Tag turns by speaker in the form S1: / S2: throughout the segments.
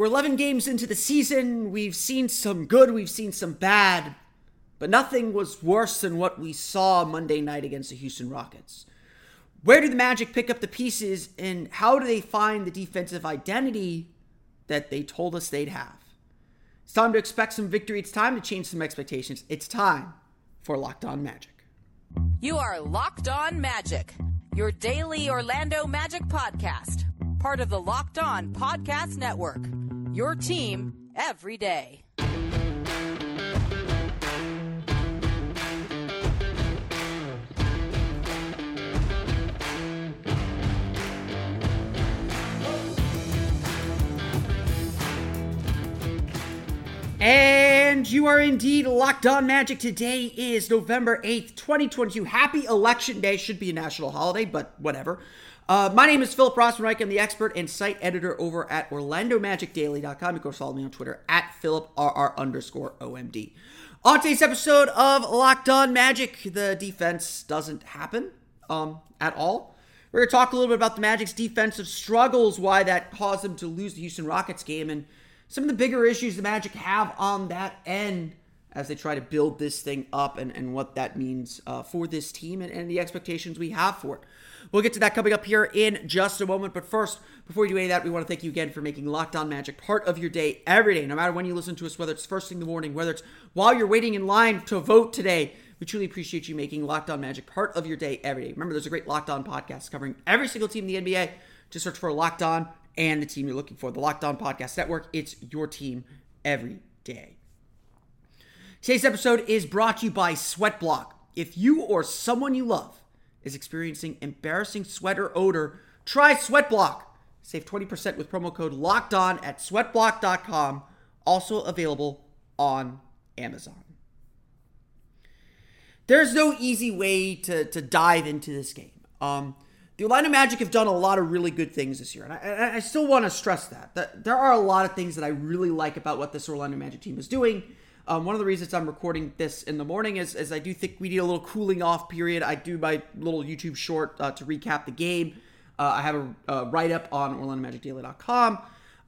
S1: We're 11 games into the season. We've seen some good, we've seen some bad. But nothing was worse than what we saw Monday night against the Houston Rockets. Where do the Magic pick up the pieces, and how do they find the defensive identity that they told us they'd have? It's time to expect some victory. It's time to change some expectations. It's time for Locked On Magic.
S2: You are Locked On Magic, your daily Orlando Magic podcast, part of the Locked On Podcast Network. Your team every day.
S1: And you are indeed locked on magic. Today is November 8th, 2022. Happy Election Day. Should be a national holiday, but whatever. Uh, my name is Philip Rossman-Reich. I'm the expert and site editor over at OrlandoMagicDaily.com. You can follow me on Twitter at PhilipRR underscore OMD. On today's episode of Locked On Magic, the defense doesn't happen um, at all. We're going to talk a little bit about the Magic's defensive struggles, why that caused them to lose the Houston Rockets game, and some of the bigger issues the Magic have on that end as they try to build this thing up and, and what that means uh, for this team and, and the expectations we have for it. We'll get to that coming up here in just a moment. But first, before we do any of that, we want to thank you again for making Locked On Magic part of your day every day, no matter when you listen to us, whether it's first thing in the morning, whether it's while you're waiting in line to vote today. We truly appreciate you making Locked On Magic part of your day every day. Remember, there's a great Locked On podcast covering every single team in the NBA. Just search for Locked On and the team you're looking for. The Locked On Podcast Network. It's your team every day. Today's episode is brought to you by Sweatblock. If you or someone you love is experiencing embarrassing sweater odor, try Sweatblock. Save 20% with promo code LOCKED ON at sweatblock.com. Also available on Amazon. There's no easy way to, to dive into this game. Um, the Orlando Magic have done a lot of really good things this year, and I, I still want to stress that, that there are a lot of things that I really like about what this Orlando Magic team is doing. Um, one of the reasons I'm recording this in the morning is, is I do think we need a little cooling off period. I do my little YouTube short uh, to recap the game. Uh, I have a, a write up on OrlandoMagicDaily.com.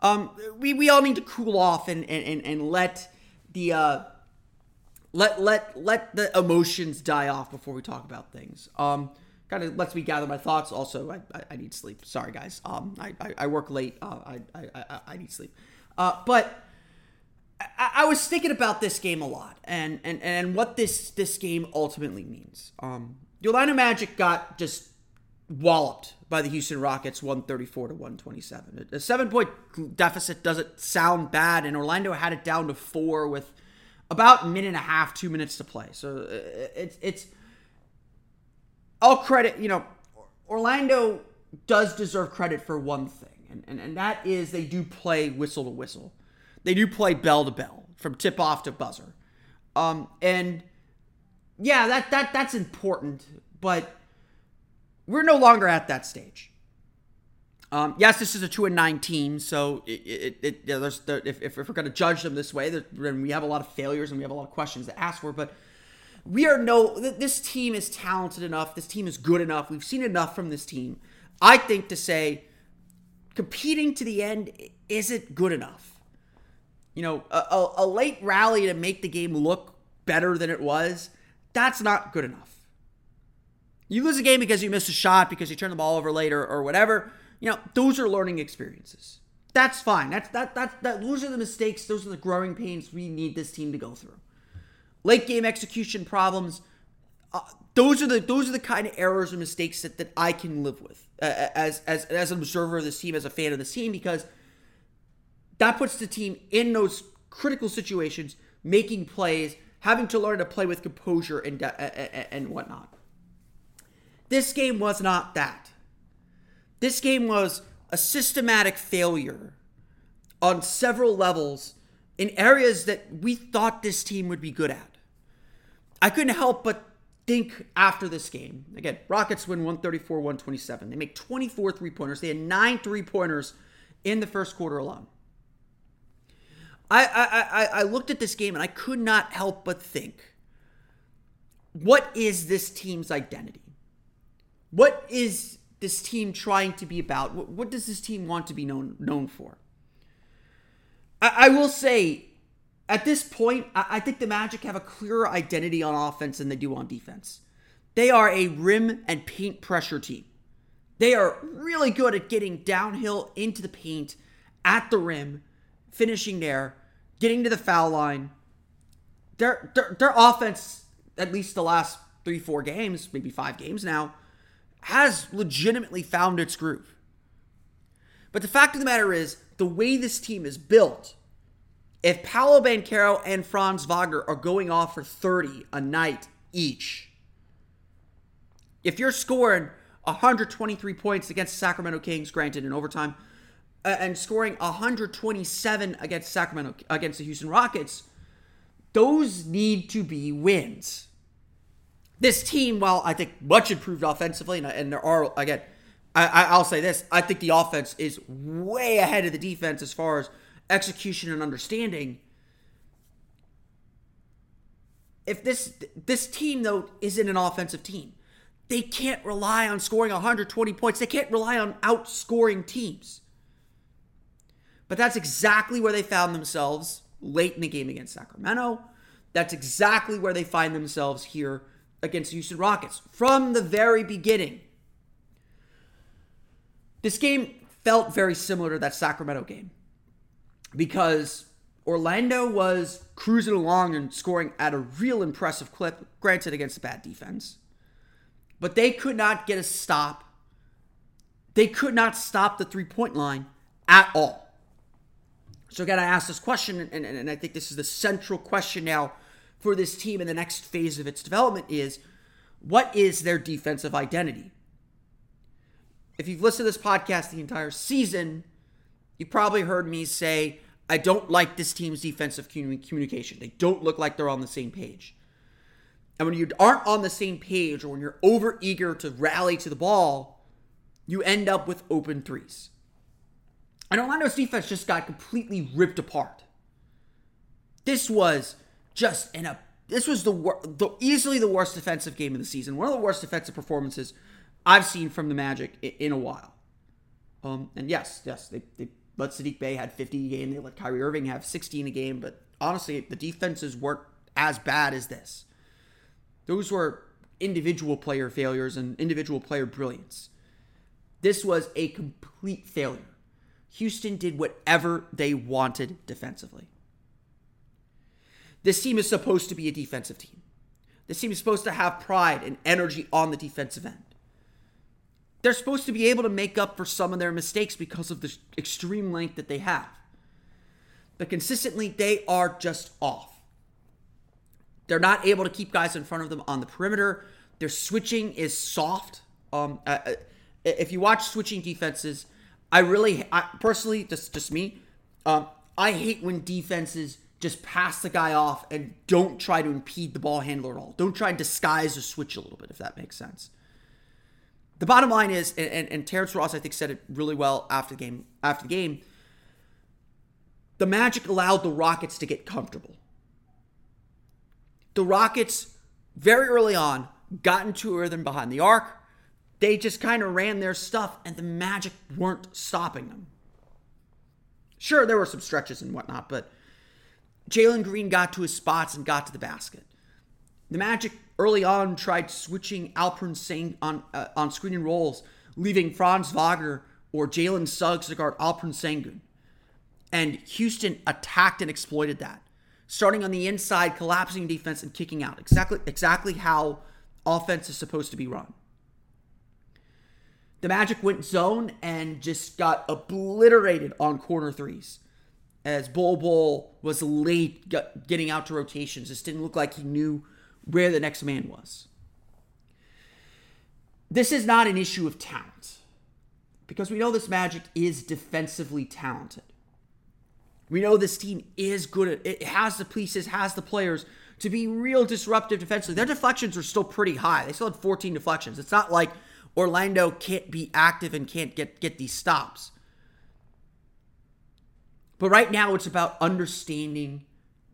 S1: Um, we, we all need to cool off and, and, and and let the uh, let let let the emotions die off before we talk about things. Um, kind of lets me gather my thoughts. Also, I, I, I need sleep. Sorry, guys. Um, I, I, I work late. Uh, I, I, I, I need sleep. Uh, but I, I was thinking about this game a lot and, and, and what this, this game ultimately means. Um, the Orlando Magic got just walloped by the Houston Rockets 134 to 127. A seven point deficit doesn't sound bad, and Orlando had it down to four with about a minute and a half, two minutes to play. So it's, it's, I'll credit, you know, Orlando does deserve credit for one thing, and, and, and that is they do play whistle to whistle. They do play bell to bell, from tip off to buzzer. Um, and yeah, that, that that's important, but we're no longer at that stage. Um, yes, this is a two and nine team, so it, it, it know, there's there, if, if we're going to judge them this way, then we have a lot of failures and we have a lot of questions to ask for. But we are no this team is talented enough this team is good enough we've seen enough from this team i think to say competing to the end isn't good enough you know a, a, a late rally to make the game look better than it was that's not good enough. You lose a game because you missed a shot because you turn the ball over later or whatever you know those are learning experiences. That's fine. That's that that, that those are the mistakes those are the growing pains we need this team to go through. Late game execution problems. Uh, those are the those are the kind of errors and mistakes that, that I can live with uh, as as as an observer of this team, as a fan of this team, because that puts the team in those critical situations, making plays, having to learn to play with composure and uh, uh, uh, and whatnot. This game was not that. This game was a systematic failure on several levels in areas that we thought this team would be good at. I couldn't help but think after this game. Again, Rockets win 134 127. They make 24 three pointers. They had nine three pointers in the first quarter alone. I, I, I, looked at this game and I could not help but think what is this team's identity? What is this team trying to be about? What, what does this team want to be known known for? I, I will say, at this point, I, I think the Magic have a clearer identity on offense than they do on defense. They are a rim and paint pressure team. They are really good at getting downhill into the paint at the rim, finishing there, getting to the foul line. Their, their, their offense, at least the last three, four games, maybe five games now, has legitimately found its groove. But the fact of the matter is, the way this team is built, if Paolo Banchero and Franz Wagner are going off for 30 a night each, if you're scoring 123 points against Sacramento Kings, granted in overtime, and scoring 127 against Sacramento against the Houston Rockets, those need to be wins. This team, while I think much improved offensively, and, and there are again, I, I'll say this: I think the offense is way ahead of the defense as far as execution and understanding. If this this team though isn't an offensive team, they can't rely on scoring 120 points. They can't rely on outscoring teams. But that's exactly where they found themselves late in the game against Sacramento. That's exactly where they find themselves here against the Houston Rockets from the very beginning. This game felt very similar to that Sacramento game because Orlando was cruising along and scoring at a real impressive clip, granted against a bad defense. But they could not get a stop. They could not stop the three point line at all. So, again, I ask this question, and, and, and I think this is the central question now for this team in the next phase of its development is what is their defensive identity? If you've listened to this podcast the entire season, you probably heard me say, I don't like this team's defensive communication. They don't look like they're on the same page. And when you aren't on the same page or when you're over eager to rally to the ball, you end up with open threes. And Orlando's defense just got completely ripped apart. This was just in a this was the, the easily the worst defensive game of the season. One of the worst defensive performances I've seen from the Magic in a while. Um, and yes, yes, they, they let Saddiq Bey had 50 a game. They let Kyrie Irving have 16 a game. But honestly, the defenses weren't as bad as this. Those were individual player failures and individual player brilliance. This was a complete failure. Houston did whatever they wanted defensively. This team is supposed to be a defensive team. This team is supposed to have pride and energy on the defensive end. They're supposed to be able to make up for some of their mistakes because of the extreme length that they have. But consistently, they are just off. They're not able to keep guys in front of them on the perimeter. Their switching is soft. Um, uh, uh if you watch switching defenses, I really, I, personally, just just me, um, I hate when defenses just pass the guy off and don't try to impede the ball handler at all. Don't try and disguise the switch a little bit, if that makes sense. The bottom line is, and, and, and Terrence Ross, I think, said it really well after the game. After the game, the Magic allowed the Rockets to get comfortable. The Rockets, very early on, got into a rhythm behind the arc. They just kind of ran their stuff, and the Magic weren't stopping them. Sure, there were some stretches and whatnot, but Jalen Green got to his spots and got to the basket. The Magic early on tried switching Alperen Sengun on uh, on screen and rolls, leaving Franz Wagner or Jalen Suggs to guard Alperen Sengun. And Houston attacked and exploited that, starting on the inside, collapsing defense and kicking out. Exactly, exactly how offense is supposed to be run. The Magic went zone and just got obliterated on corner threes. As Bol Bol was late getting out to rotations, just didn't look like he knew where the next man was. This is not an issue of talent because we know this Magic is defensively talented. We know this team is good at it has the pieces, has the players to be real disruptive defensively. Their deflections are still pretty high. They still had 14 deflections. It's not like Orlando can't be active and can't get get these stops. But right now it's about understanding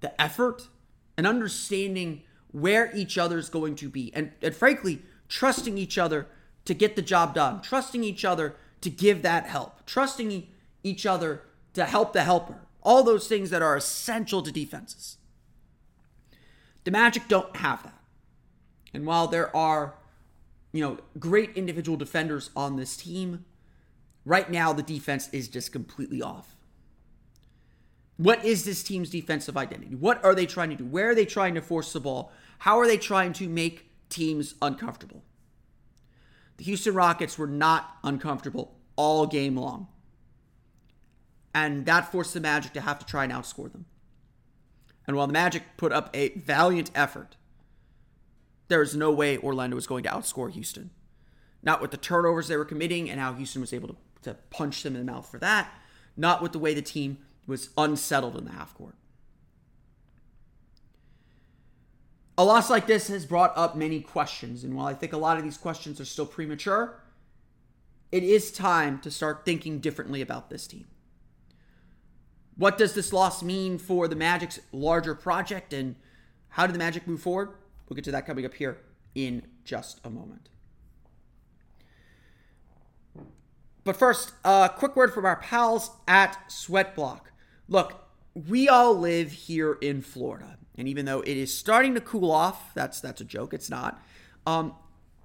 S1: the effort and understanding where each other is going to be and, and frankly trusting each other to get the job done, trusting each other to give that help, trusting each other to help the helper. All those things that are essential to defenses. The Magic don't have that. And while there are, you know, great individual defenders on this team, right now the defense is just completely off. What is this team's defensive identity? What are they trying to do? Where are they trying to force the ball? How are they trying to make teams uncomfortable? The Houston Rockets were not uncomfortable all game long. And that forced the Magic to have to try and outscore them. And while the Magic put up a valiant effort, there is no way Orlando was going to outscore Houston. Not with the turnovers they were committing and how Houston was able to, to punch them in the mouth for that. Not with the way the team was unsettled in the half court. A loss like this has brought up many questions, and while I think a lot of these questions are still premature, it is time to start thinking differently about this team. What does this loss mean for the Magic's larger project, and how did the Magic move forward? We'll get to that coming up here in just a moment. But first, a quick word from our pals at Sweatblock. Look, we all live here in Florida. And even though it is starting to cool off, that's that's a joke, it's not. Um,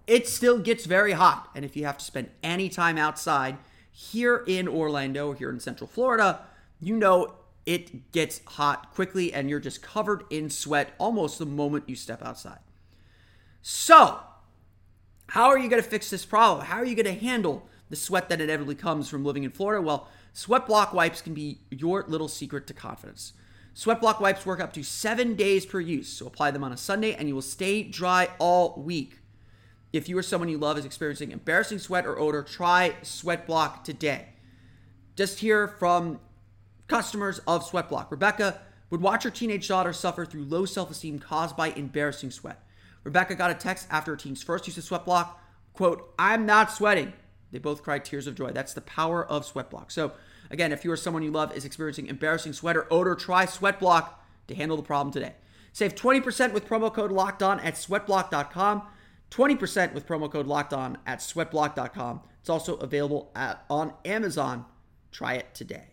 S1: it still gets very hot. And if you have to spend any time outside here in Orlando or here in Central Florida, you know it gets hot quickly and you're just covered in sweat almost the moment you step outside. So, how are you going to fix this problem? How are you going to handle the sweat that inevitably comes from living in Florida? Well, Sweat Block wipes can be your little secret to confidence. Sweat Block wipes work up to seven days per use, so apply them on a Sunday and you will stay dry all week. If you or someone you love is experiencing embarrassing sweat or odor, try Sweat Block today. Just hear from customers of Sweatblock. Rebecca would watch her teenage daughter suffer through low self esteem caused by embarrassing sweat. Rebecca got a text after her teen's first use of Sweat Block, quote, I'm not sweating. They both cried tears of joy. That's the power of Sweatblock. So, again, if you or someone you love is experiencing embarrassing sweat or odor, try Sweatblock to handle the problem today. Save 20% with promo code locked on at sweatblock.com. 20% with promo code locked on at sweatblock.com. It's also available at, on Amazon. Try it today.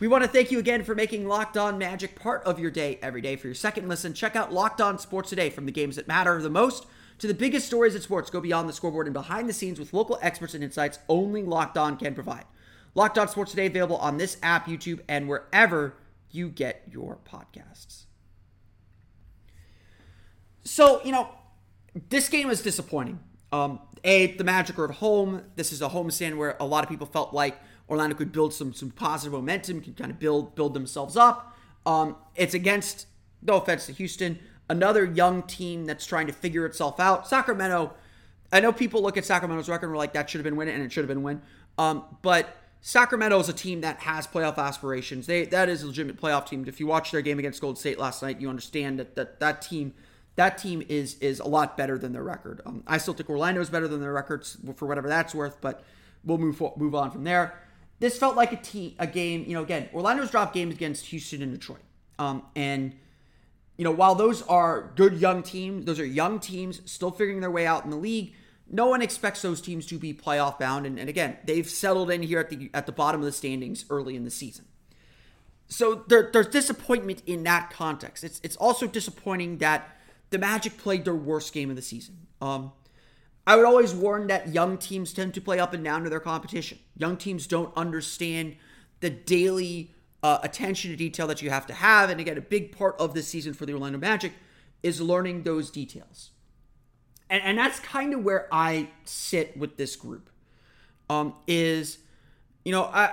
S1: We want to thank you again for making Locked On Magic part of your day every day. For your second listen, check out Locked On Sports Today from the games that matter the most to the biggest stories in sports. Go beyond the scoreboard and behind the scenes with local experts and insights only Locked On can provide. Locked On Sports Today available on this app, YouTube, and wherever you get your podcasts. So, you know, this game was disappointing. Um, a, the Magic are at home. This is a homestand where a lot of people felt like Orlando could build some some positive momentum, can kind of build build themselves up. Um, it's against, no offense to Houston, another young team that's trying to figure itself out. Sacramento, I know people look at Sacramento's record and we're like, that should have been win, and it should have been win. Um, but Sacramento is a team that has playoff aspirations. They that is a legitimate playoff team. If you watch their game against Golden State last night, you understand that that, that team that team is is a lot better than their record. Um, I still think Orlando is better than their records for whatever that's worth, but we'll move move on from there this felt like a team, a game. You know, again, Orlando's dropped games against Houston and Detroit, um, and you know, while those are good young teams, those are young teams still figuring their way out in the league. no one expects those teams to be playoff bound. And, and again, they've settled in here at the at the bottom of the standings early in the season. So there, there's disappointment in that context. It's it's also disappointing that the Magic played their worst game of the season. Um, I would always warn that young teams tend to play up and down to their competition. Young teams don't understand the daily uh, attention to detail that you have to have. And again, a big part of this season for the Orlando Magic is learning those details. And, and that's kind of where I sit with this group. Um, is, you know, I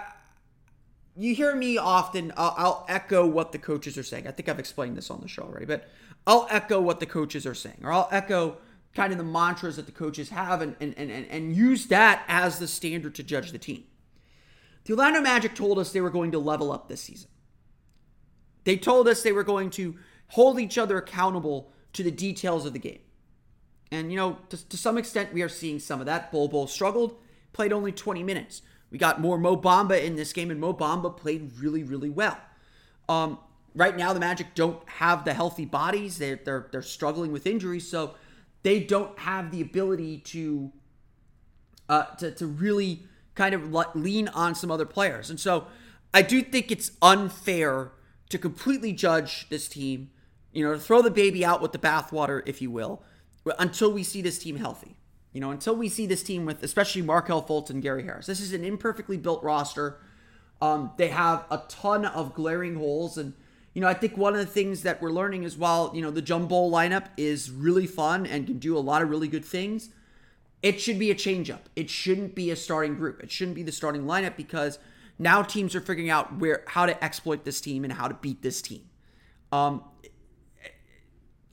S1: you hear me often, I'll, I'll, echo what the coaches are saying. I think I've explained this on the show already, but I'll echo what the coaches are saying, or I'll echo kind of the mantras that the coaches have and, and, and, and use that as the standard to judge the team. The Orlando Magic told us they were going to level up this season. They told us they were going to hold each other accountable to the details of the game. And, you know, to, to some extent, we are seeing some of that. Bol Bol struggled, played only 20 minutes. We got more Mo Bamba in this game, and Mo Bamba played really, really well. Um, right now, the Magic don't have the healthy bodies. They're, they're, they're struggling with injuries, so they don't have the ability to, uh, to, to really kind of lean on some other players. And so I do think it's unfair to completely judge this team, you know, to throw the baby out with the bathwater, if you will, until we see this team healthy. You know, until we see this team with especially Markelle Fultz and Gary Harris. This is an imperfectly built roster. Um, they have a ton of glaring holes. And, you know, I think one of the things that we're learning is while, you know, the jumbo lineup is really fun and can do a lot of really good things, it should be a changeup. It shouldn't be a starting group. It shouldn't be the starting lineup because now teams are figuring out where how to exploit this team and how to beat this team. Um,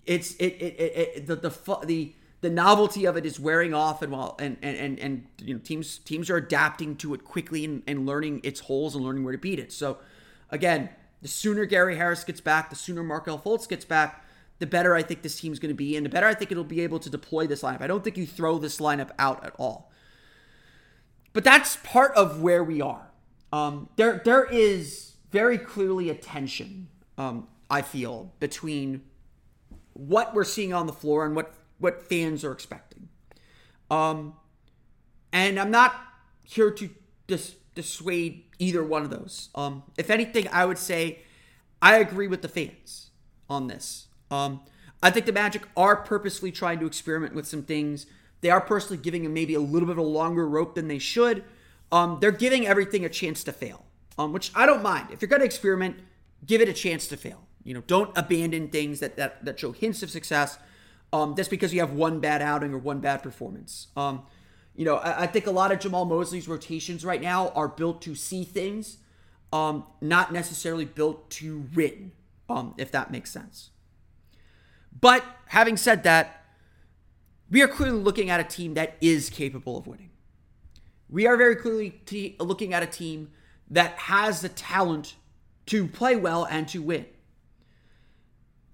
S1: it's it, it, it, it the the the the novelty of it is wearing off and while and and and, and you know teams teams are adapting to it quickly and, and learning its holes and learning where to beat it. So again, the sooner Gary Harris gets back, the sooner Markelle Fultz gets back, the better I think this team's going to be, and the better I think it'll be able to deploy this lineup. I don't think you throw this lineup out at all. But that's part of where we are. Um, there, there is very clearly a tension, um, I feel, between what we're seeing on the floor and what, what fans are expecting. Um, and I'm not here to dis- dissuade either one of those. Um, if anything, I would say I agree with the fans on this. Um, I think the Magic are purposely trying to experiment with some things. They are personally giving them maybe a little bit of a longer rope than they should. Um, they're giving everything a chance to fail, um, which I don't mind. If you're going to experiment, give it a chance to fail. You know, don't abandon things that that, that show hints of success um, just because you have one bad outing or one bad performance. Um, you know, I, I, think a lot of Jamahl Mosley's rotations right now are built to see things, um, not necessarily built to win, um, if that makes sense. But having said that, we are clearly looking at a team that is capable of winning. We are very clearly t- looking at a team that has the talent to play well and to win.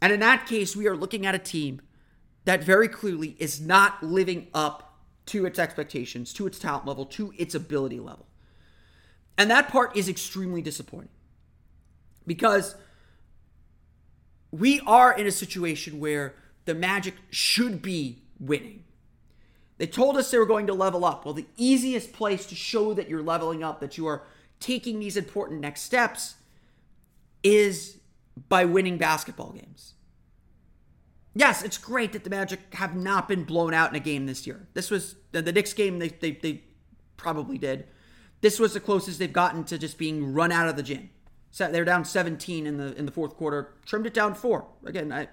S1: And in that case, we are looking at a team that very clearly is not living up to its expectations, to its talent level, to its ability level. And that part is extremely disappointing because we are in a situation where the Magic should be winning. They told us they were going to level up. Well, the easiest place to show that you're leveling up, that you are taking these important next steps, is by winning basketball games. Yes, it's great that the Magic have not been blown out in a game this year. This was the, the Knicks game, they, they, they probably did. This was the closest they've gotten to just being run out of the gym. They're down 17 in the in the fourth quarter. Trimmed it down four. Again, I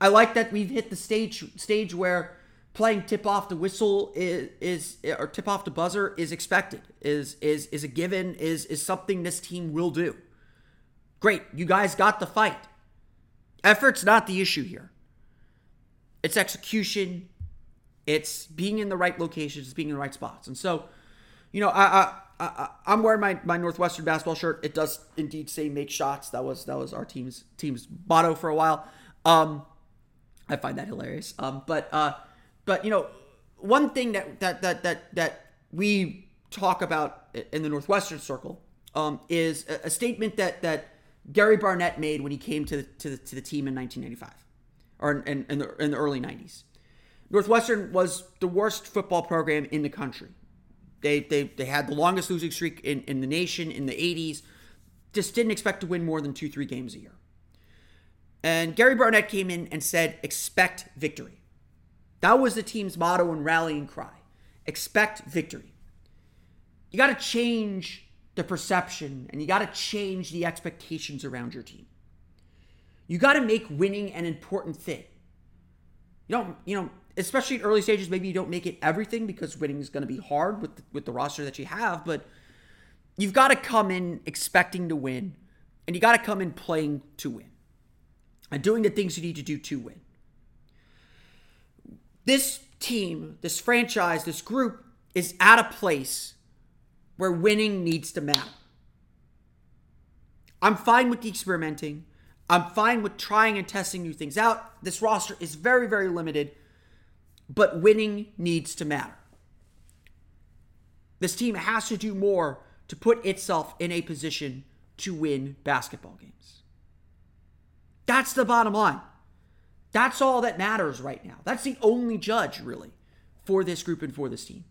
S1: I like that we've hit the stage stage where playing tip off the whistle is, is or tip off the buzzer is expected. Is is is a given. Is is something this team will do. Great, you guys got the fight. Effort's not the issue here. It's execution. It's being in the right locations. It's being in the right spots. And so, you know, I, I I, am wearing my, my Northwestern basketball shirt. It does indeed say "Make shots." That was that was our team's team's motto for a while. Um, I find that hilarious. Um, but uh, but you know, one thing that that that that that we talk about in the Northwestern circle um, is a, a statement that that Gary Barnett made when he came to the, to the, to the team in 1995 or in, in, the, in the early 90s. Northwestern was the worst football program in the country. They, they, they had the longest losing streak in, in the nation in the 80s. Just didn't expect to win more than two, three games a year. And Gary Barnett came in and said, expect victory. That was the team's motto and rallying cry expect victory. You got to change the perception and you got to change the expectations around your team. You got to make winning an important thing. You don't, you know, especially in early stages, maybe you don't make it everything because winning is going to be hard with with the roster that you have, but you've got to come in expecting to win and you got to come in playing to win and doing the things you need to do to win. This team, this franchise, this group is at a place where winning needs to matter. I'm fine with experimenting. I'm fine with trying and testing new things out. This roster is very, very limited, but winning needs to matter. This team has to do more to put itself in a position to win basketball games. That's the bottom line. That's all that matters right now. That's the only judge, really, for this group and for this team.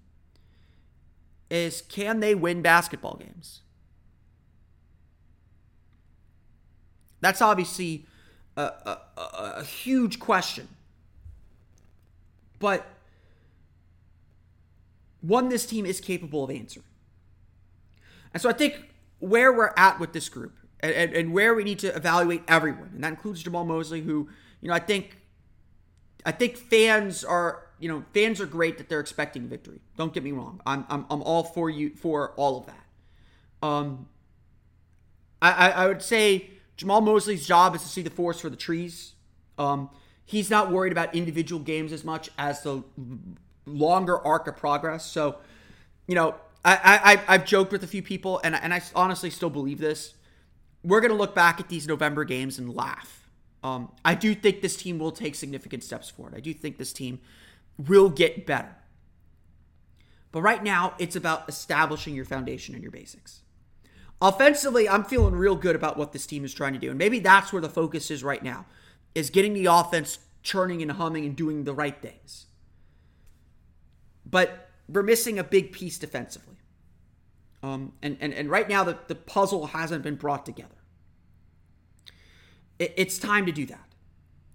S1: Is can they win basketball games? That's obviously a, a, a, huge question. But one this team is capable of answering. And so I think where we're at with this group and, and, and, where we need to evaluate everyone, and that includes Jamahl Mosley, who, you know, I think I think fans are, you know, fans are great that they're expecting victory. Don't get me wrong. I'm I'm, I'm all for you for all of that. Um I, I, I would say Jamahl Mosley's job is to see the forest for the trees. Um, he's not worried about individual games as much as the longer arc of progress. So, you know, I, I I've joked with a few people, and and I honestly still believe this. We're gonna look back at these November games and laugh. Um, I do think this team will take significant steps forward. I do think this team will get better. But right now, it's about establishing your foundation and your basics. Offensively, I'm feeling real good about what this team is trying to do. And maybe that's where the focus is right now, is getting the offense churning and humming and doing the right things. But we're missing a big piece defensively. Um, and, and, and right now, the, the puzzle hasn't been brought together. It, it's time to do that.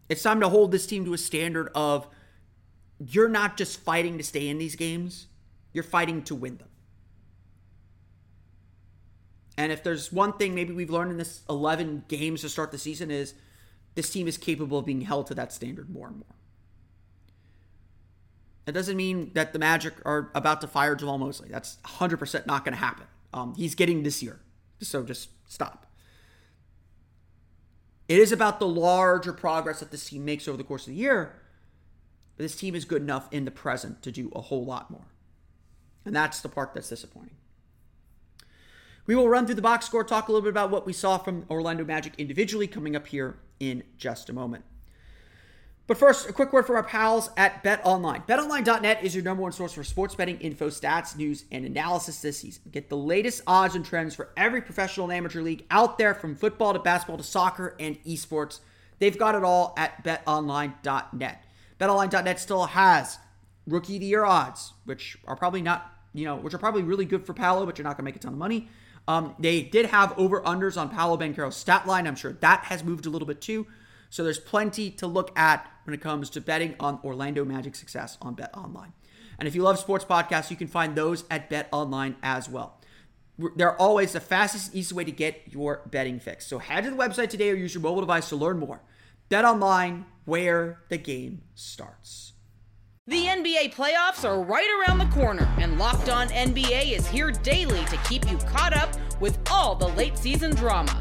S1: It's time to hold this team to a standard of you're not just fighting to stay in these games, you're fighting to win them. And if there's one thing maybe we've learned in this 11 games to start the season is this team is capable of being held to that standard more and more. That doesn't mean that the Magic are about to fire Jamahl Mosley. That's 100% not going to happen. Um, he's getting this year. So just stop. It is about the larger progress that this team makes over the course of the year. But this team is good enough in the present to do a whole lot more. And that's the part that's disappointing. We will run through the box score, talk a little bit about what we saw from Orlando Magic individually coming up here in just a moment. But first, a quick word from our pals at Bet Online. BetOnline.net is your number one source for sports betting info, stats, news, and analysis this season. Get the latest odds and trends for every professional and amateur league out there, from football to basketball to soccer and esports. They've got it all at BetOnline.net. BetOnline.net still has rookie of the year odds, which are probably not, you know, which are probably really good for Paolo, but you're not going to make a ton of money. Um, they did have over unders on Paolo Banchero's stat line. I'm sure that has moved a little bit too. So there's plenty to look at when it comes to betting on Orlando Magic success on Bet Online. And if you love sports podcasts, you can find those at Bet Online as well. They're always the fastest, and easiest way to get your betting fix. So head to the website today or use your mobile device to learn more. Bet Online, where the game starts.
S2: The NBA playoffs are right around the corner, and Locked On NBA is here daily to keep you caught up with all the late season drama.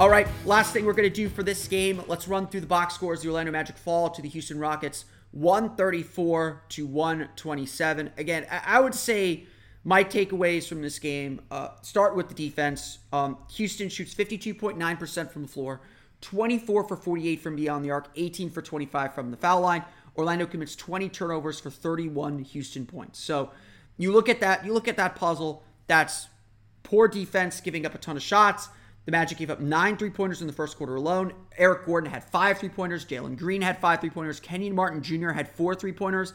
S1: All right, last thing we're going to do for this game, let's run through the box scores. The Orlando Magic fall to the Houston Rockets 134 to 127. Again, I would say my takeaways from this game uh, start with the defense. Um, Houston shoots 52.9% from the floor, 24 for 48 from beyond the arc, 18 for 25 from the foul line. Orlando commits 20 turnovers for 31 Houston points. So you look at that, you look at that puzzle. That's poor defense, giving up a ton of shots. The Magic gave up nine three pointers in the first quarter alone. Eric Gordon had five three pointers. Jalen Green had five three pointers. Kenyon Martin Jr. had four three pointers.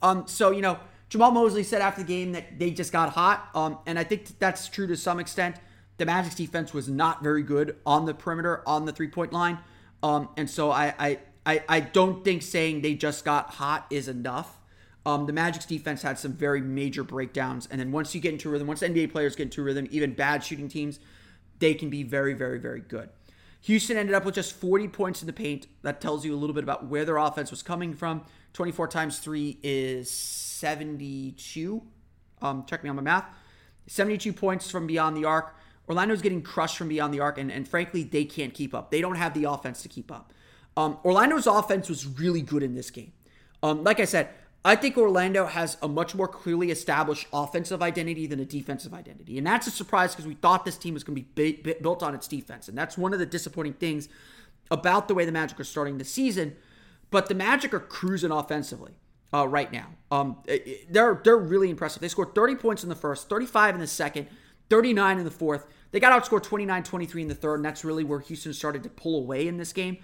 S1: Um, so you know, Jamahl Mosley said after the game that they just got hot, um, and I think that's true to some extent. The Magic's defense was not very good on the perimeter, on the three point line, um, and so I, I I I don't think saying they just got hot is enough. Um, the Magic's defense had some very major breakdowns, and then once you get into rhythm, once NBA players get into rhythm, even bad shooting teams they can be very, very, very good. Houston ended up with just 40 points in the paint. That tells you a little bit about where their offense was coming from. 24 times 3 is 72. Um, check me on my math. 72 points from beyond the arc. Orlando's getting crushed from beyond the arc, and, and frankly, they can't keep up. They don't have the offense to keep up. Um, Orlando's offense was really good in this game. Um, like I said, I think Orlando has a much more clearly established offensive identity than a defensive identity. And that's a surprise because we thought this team was going to be built on its defense. And that's one of the disappointing things about the way the Magic are starting the season. But the Magic are cruising offensively uh, right now. Um, they're, they're really impressive. They scored 30 points in the first, 35 in the second, 39 in the fourth. They got outscored 29 23 in the third. And that's really where Houston started to pull away in this game.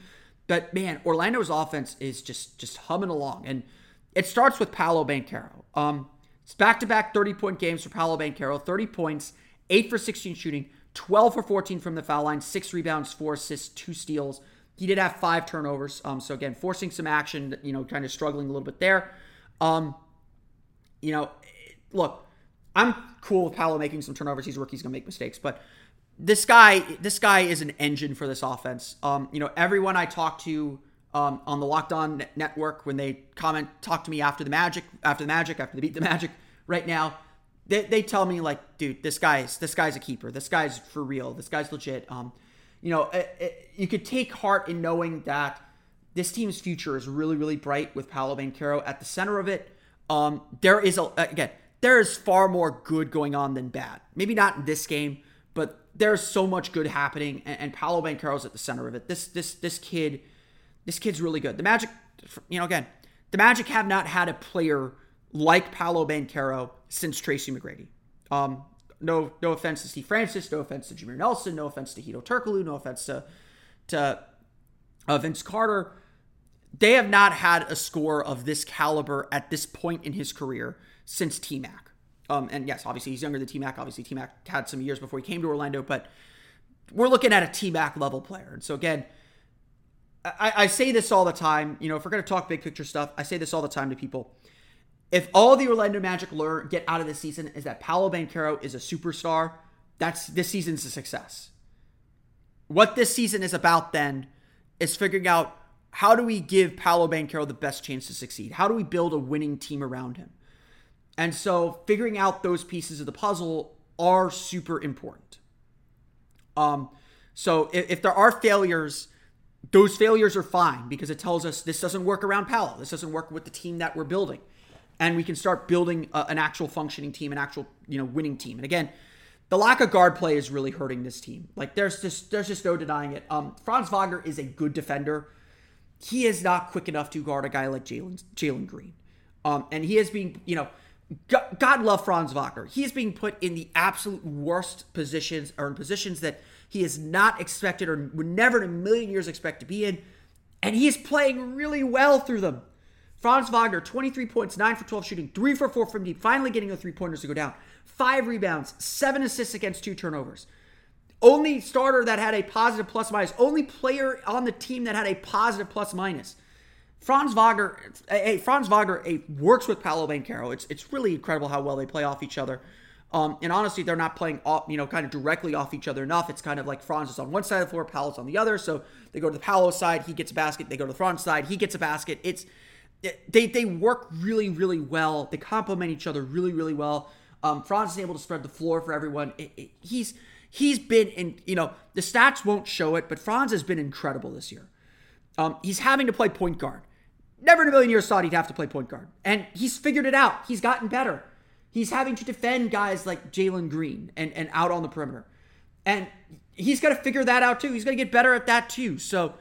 S1: But man, Orlando's offense is just just humming along. And it starts with Paolo Banchero. Um, it's back-to-back 30-point games for Paolo Banchero. 30 points, 8 for 16 shooting, 12 for 14 from the foul line, 6 rebounds, 4 assists, 2 steals. He did have 5 turnovers. Um, so again, forcing some action, you know, kind of struggling a little bit there. Um, you know, look, I'm cool with Paolo making some turnovers. He's a rookie, he's going to make mistakes, but this guy, this guy is an engine for this offense. Um, you know, everyone I talk to um, on the Locked On Network when they comment, talk to me after the Magic, after the Magic, after they beat the Magic. Right now, they, they tell me like, dude, this guy's this guy's a keeper. This guy's for real. This guy's legit. Um, you know, it, it, you could take heart in knowing that this team's future is really, really bright with Paolo Banchero at the center of it. Um, there is a again, there is far more good going on than bad. Maybe not in this game, but there's so much good happening, and, and Paolo Banchero's at the center of it. This this this kid this kid's really good. The Magic, you know, again, the Magic have not had a player like Paolo Banchero since Tracy McGrady. Um, no, no offense to Steve Francis, no offense to Jameer Nelson, no offense to Hedo Turkoglu, no offense to to uh, Vince Carter. They have not had a score of this caliber at this point in his career since T Mac. Um, and yes, obviously he's younger than T Mac. Obviously T Mac had some years before he came to Orlando, but we're looking at a T Mac level player. And so again, I, I say this all the time. You know, if we're going to talk big picture stuff, I say this all the time to people. If all the Orlando Magic learn get out of this season is that Paolo Banchero is a superstar, that's this season's a success. What this season is about then is figuring out how do we give Paolo Banchero the best chance to succeed? How do we build a winning team around him? And so figuring out those pieces of the puzzle are super important. Um, so if, if there are failures those failures are fine because it tells us this doesn't work around Paolo. This doesn't work with the team that we're building. And we can start building a, an actual functioning team, an actual, you know, winning team. And again, the lack of guard play is really hurting this team. Like there's just there's just no denying it. Um, Franz Wagner is a good defender. He is not quick enough to guard a guy like Jalen Jalen Green. Um, and he is being, you know, God love Franz Wagner. He is being put in the absolute worst positions or in positions that he is not expected or would never in a million years expect to be in. And he is playing really well through them. Franz Wagner, 23 points, 9 for 12 shooting, 3 for 4 from deep, finally getting the three pointers to go down. 5 rebounds, 7 assists against 2 turnovers. Only starter that had a positive plus minus, only player on the team that had a positive plus minus. Franz Wagner, hey, Franz Wagner works with Paolo Banchero. It's it's really incredible how well they play off each other. Um, and honestly, they're not playing off, you know, kind of directly off each other enough. It's kind of like Franz is on one side of the floor, Paolo's on the other. So they go to the Paolo side, he gets a basket. They go to the Franz side, he gets a basket. It's they they work really really well. They complement each other really really well. Um, Franz is able to spread the floor for everyone. It, it, he's he's been in, you know, the stats won't show it, but Franz has been incredible this year. Um, he's having to play point guard. Never in a million years thought he'd have to play point guard. And he's figured it out. He's gotten better. He's having to defend guys like Jalen Green and, and out on the perimeter. And he's got to figure that out too. He's got to get better at that too. So,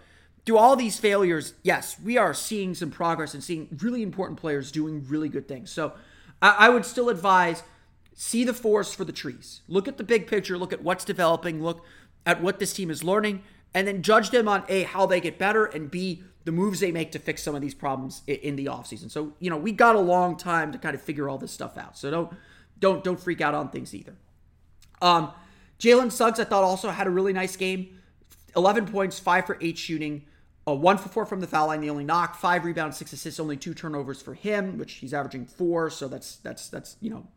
S1: through all these failures, yes, we are seeing some progress and seeing really important players doing really good things. So, I, I would still advise see the forest for the trees. Look at the big picture, look at what's developing, look at what this team is learning, and then judge them on A, how they get better, and B, the moves they make to fix some of these problems in the offseason. So, you know, we got a long time to kind of figure all this stuff out. So don't don't don't freak out on things either. Um, Jalen Suggs, I thought also had a really nice game. 11 points, 5 for 8 shooting, a 1 for 4 from the foul line, the only knock, 5 rebounds, 6 assists, only 2 turnovers for him, which he's averaging 4, so that's that's that's, you know,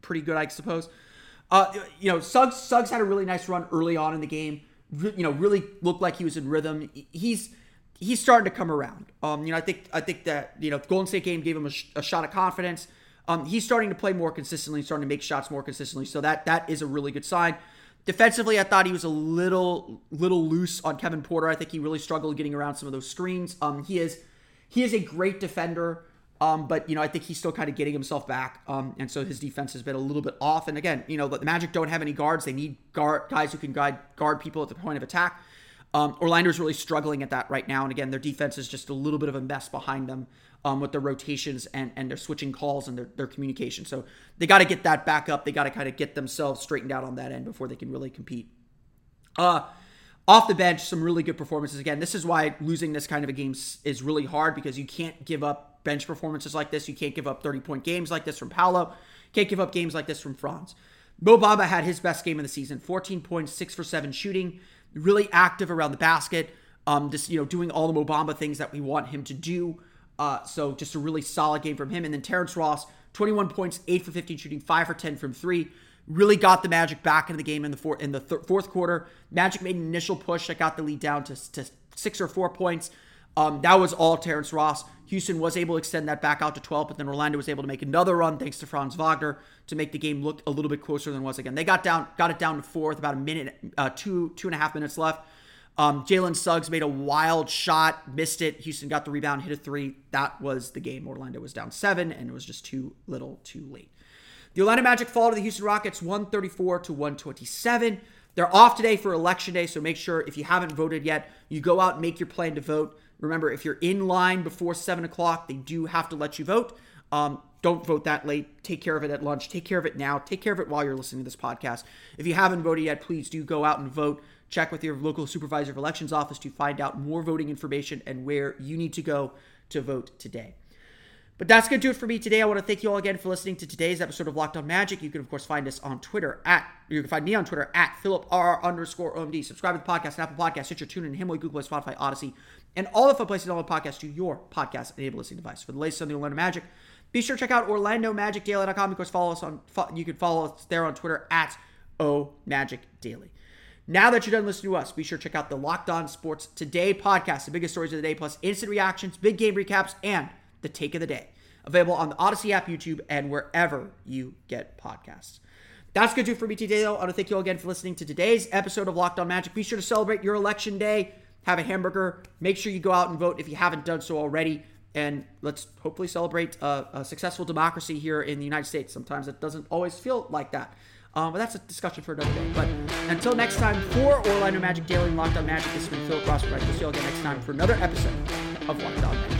S1: pretty good I suppose. Uh, you know, Suggs Suggs had a really nice run early on in the game. Re- you know, really looked like he was in rhythm. He's he's starting to come around. Um, you know, I think I think that you know the Golden State game gave him a, sh- a shot of confidence. Um, he's starting to play more consistently, starting to make shots more consistently. So that that is a really good sign. Defensively, I thought he was a little little loose on Kevin Porter. I think he really struggled getting around some of those screens. Um, he is he is a great defender. Um, but you know, I think he's still kind of getting himself back, um, and so his defense has been a little bit off. And again, you know, the Magic don't have any guards; they need guard guys who can guide guard people at the point of attack. Um, Orlando's really struggling at that right now. And again, their defense is just a little bit of a mess behind them um, with their rotations and, and their switching calls and their, their communication. So they got to get that back up. They got to kind of get themselves straightened out on that end before they can really compete. Uh, off the bench, some really good performances. Again, this is why losing this kind of a game is really hard because you can't give up bench performances like this. You can't give up 30 point games like this from Paolo. Can't give up games like this from Franz. Mo Bamba had his best game of the season 14 points, 6 for 7 shooting really active around the basket. Um, just you know, doing all the Mo Bamba things that we want him to do. Uh, so just a really solid game from him. And then Terrence Ross, 21 points, 8 for 15 shooting, 5 for 10 from 3. Really got the Magic back into the game in the, four, in the th- fourth quarter. Magic made an initial push that got the lead down to, to 6 or 4 points. Um, that was all Terrence Ross. Houston was able to extend that back out to 12, but then Orlando was able to make another run thanks to Franz Wagner to make the game look a little bit closer than it was again. They got down, got it down to four with about a minute, uh, two, two and a half minutes left. Um, Jalen Suggs made a wild shot, missed it. Houston got the rebound, hit a three. That was the game. Orlando was down seven, and it was just too little, too late. The Orlando Magic fall to the Houston Rockets 134 to 127. They're off today for election day, so make sure if you haven't voted yet, you go out and make your plan to vote. Remember, if you're in line before 7 o'clock, they do have to let you vote. Um, don't vote that late. Take care of it at lunch. Take care of it now. Take care of it while you're listening to this podcast. If you haven't voted yet, please do go out and vote. Check with your local supervisor of elections office to find out more voting information and where you need to go to vote today. But that's going to do it for me today. I want to thank you all again for listening to today's episode of Locked On Magic. You can, of course, find us on Twitter at, you can find me on Twitter at PhilipR underscore OMD. Subscribe to the podcast on Apple Podcasts, Stitcher, TuneIn, Himalaya, Google Spotify, Audacy, and all the fun places to download podcasts to your podcast enabled listening device. For the latest on the Orlando Magic, be sure to check out OrlandoMagicDaily.com. Of course, follow us on, you can follow us there on Twitter at OMagicDaily. Now that you're done listening to us, be sure to check out the Locked On Sports Today podcast, the biggest stories of the day, plus instant reactions, big game recaps, and the take of the day. Available on the Audacy app, YouTube, and wherever you get podcasts. That's going to do for me today, though. I want to thank you all again for listening to today's episode of Locked On Magic. Be sure to celebrate your election day. Have a hamburger. Make sure you go out and vote if you haven't done so already. And let's hopefully celebrate a, a successful democracy here in the United States. Sometimes it doesn't always feel like that. Um, but that's a discussion for another day. But until next time, for Orlando Magic Daily and Locked On Magic, this has been Philip Rossman. We'll see you all again next time for another episode of Locked On Magic.